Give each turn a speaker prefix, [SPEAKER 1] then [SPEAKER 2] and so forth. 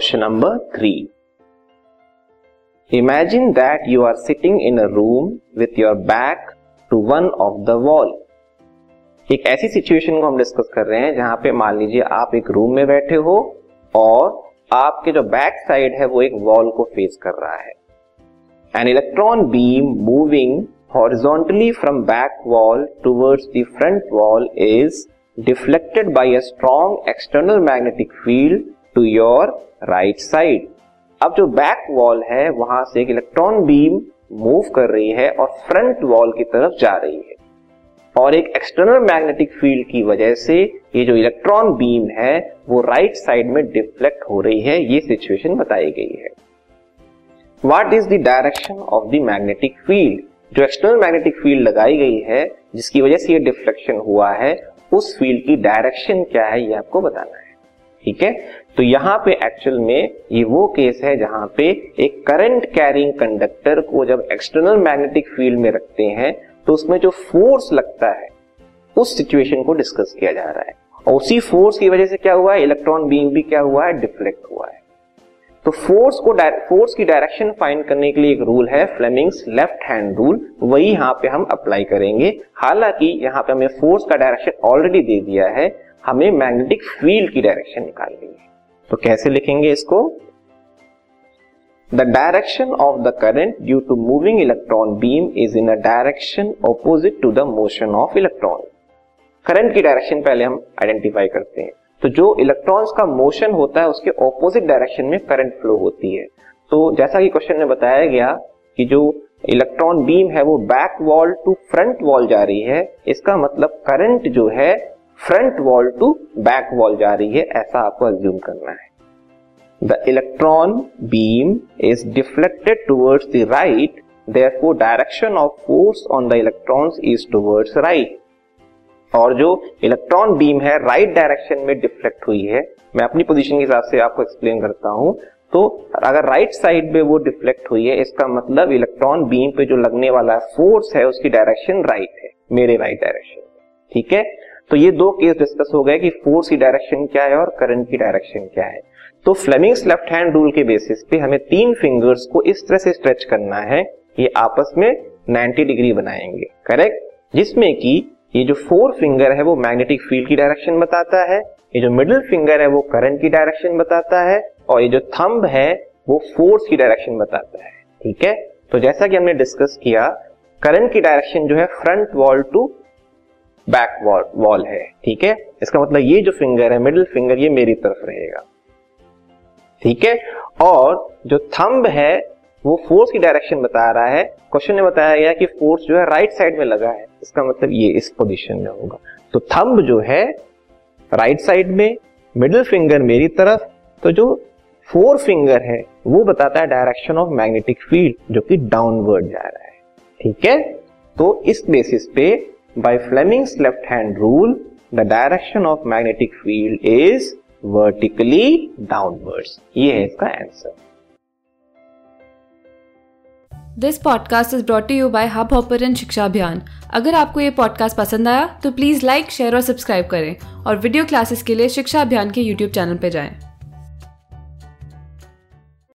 [SPEAKER 1] Question number 3. Imagine that you are sitting in a room with your back to one of the wall. एक ऐसी situation को हम discuss कर रहे हैं जहाँ पे मान लीजिए आप एक रूम में बैठे हो और आपके जो बैक साइड है वो एक वॉल को फेस कर रहा है an electron beam moving horizontally from back wall towards the front wall is deflected by a strong external magnetic field to your right side अब जो बैक वॉल है, वहाँ से एक इलेक्ट्रॉन बीम मूव कर रही है और फ्रंट वॉल की तरफ़ जा रही है। और एक एक्सटर्नल मैग्नेटिक फ़ील्ड की वजह से ये जो इलेक्ट्रॉन बीम है, वो राइट साइड में डिफ्लेक्ट हो रही है। ये सिचुएशन बताई गई है। What is the direction of the magnetic field जो एक्सटर्नल मैग्नेटिक फ़ील्ड लगाई गई है, जिसकी वजह से ये डिफ्लेक्शन हुआ है, उस फ़ील्ड की डायरेक्शन क्या है, ये आपको बताना है। ठीक है? तो यहाँ पे एक्चुअल में ये वो केस है जहाँ पे एक करंट कैरिंग कंडक्टर को जब एक्सटर्नल मैग्नेटिक फ़ील्ड में रखते हैं तो उसमें जो फोर्स लगता है, उस सिचुएशन को डिस्कस किया जा रहा है। और उसी फोर्स की वजह से क्या हुआ है? इलेक्ट्रॉन बीम भी क्या हुआ है? डिफ्लेक्ट हुआ है। तो फोर्स को फोर्स की डायरेक्शन फाइंड करने के लिए एक रूल है फ्लेमिंग्स लेफ़्ट हैंड रूल वही यहाँ पे हम अप्लाई करेंगे। हालाँकि यहाँ पे हमें फोर्स का डायरेक्शन ऑलरेडी दे दिया है हमें मैग्नेटिक फ़ील्ड की डायरेक्शन निकालनी है। तो कैसे लिखेंगे इसको? The direction of the current due to moving electron beam is in a direction opposite to the motion of electron current की डायरेक्शन पहले हम आइडेंटिफाई करते हैं। तो जो इलेक्ट्रॉन्स का मोशन होता है, उसके ऑपोजिट डायरेक्शन में करंट फ्लो होती है। तो जैसा कि क्वेश्चन में बताया गया कि जो इलेक्ट्रॉन बीम है, वो back wall to front wall जा रही है। इसका मतलब करंट जो है front wall to back wall जा रही है, ऐसा आपको अज्यूम करना है। The electron beam is deflected towards the right therefore direction of force on the electrons is towards right और जो इलेक्ट्रॉन बीम है राइट डायरेक्शन में डिफ्लेक्ट हुई है, मैं अपनी पोजीशन के हिसाब से आपको एक्सप्लेन करता हूँ। तो अगर राइट साइड में वो डिफ्लेक्ट हुई है, इसका मतलब इलेक्ट्रॉन बीम पे जो लगने वाला फोर्स है, उसकी डायरेक्शन राइट है, मेरे राइट डायरेक्शन ठीक है? तो ये दो केस डिस्कस हो गए कि फोर्स की डायरेक्शन क्या है और करंट की डायरेक्शन क्या है। तो फ्लेमिंग्स लेफ़्ट हैंड रूल के बेसिस पे हमें तीन फिंगर्स को इस तरह से स्ट्रेच करना है ये आपस में 90 डिग्री बनाएँगे करेक्ट जिसमें कि ये जो फोर फिंगर है वो मैग्नेटिक फ़ील्ड की डायरेक्शन बताता है, ये जो मिडिल फिंगर है वो करंट की डायरेक्शन बताता है, और ये जो थंब है वो फोर्स की डायरेक्शन बताता है, ठीक है? तो जैसा कि हमने डिस्कस किया करंट की डायरेक्शन जो है front wall to back wall है, ठीक है? इसका मतलब ये जो फिंगर है मिडिल फिंगर ये मेरी तरफ़ रहेगा, ठीक है? और जो थंब है, वो फोर्स की डायरेक्शन बता रहा है। क्वेश्चन में बताया गया कि फोर्स जो है राइट साइड में लगा है। इसका मतलब ये इस पोजीशन में होगा। तो थंब जो है राइट साइड में मिडिल फिंगर मेरी तरफ़ तो जो फोर फिंगर है, वो बताता है डायरेक्शन ऑफ़ मैग्नेटिक फ़ील्ड जो कि डाउनवर्ड जा रहा है, ठीक है? तो इस बेसिस पे By Fleming's left hand rule, the direction of magnetic field is vertically downwards. ये है इसका answer
[SPEAKER 2] this podcast is brought you by Hubhopper Shiksha Abhiyan अगर आपको ये पॉडकास्ट पसंद आया तो प्लीज़ लाइक शेयर और सब्सक्राइब करें और वीडियो क्लासेस के लिए शिक्षा अभियान के यूट्यूब चैनल पर जाएँ।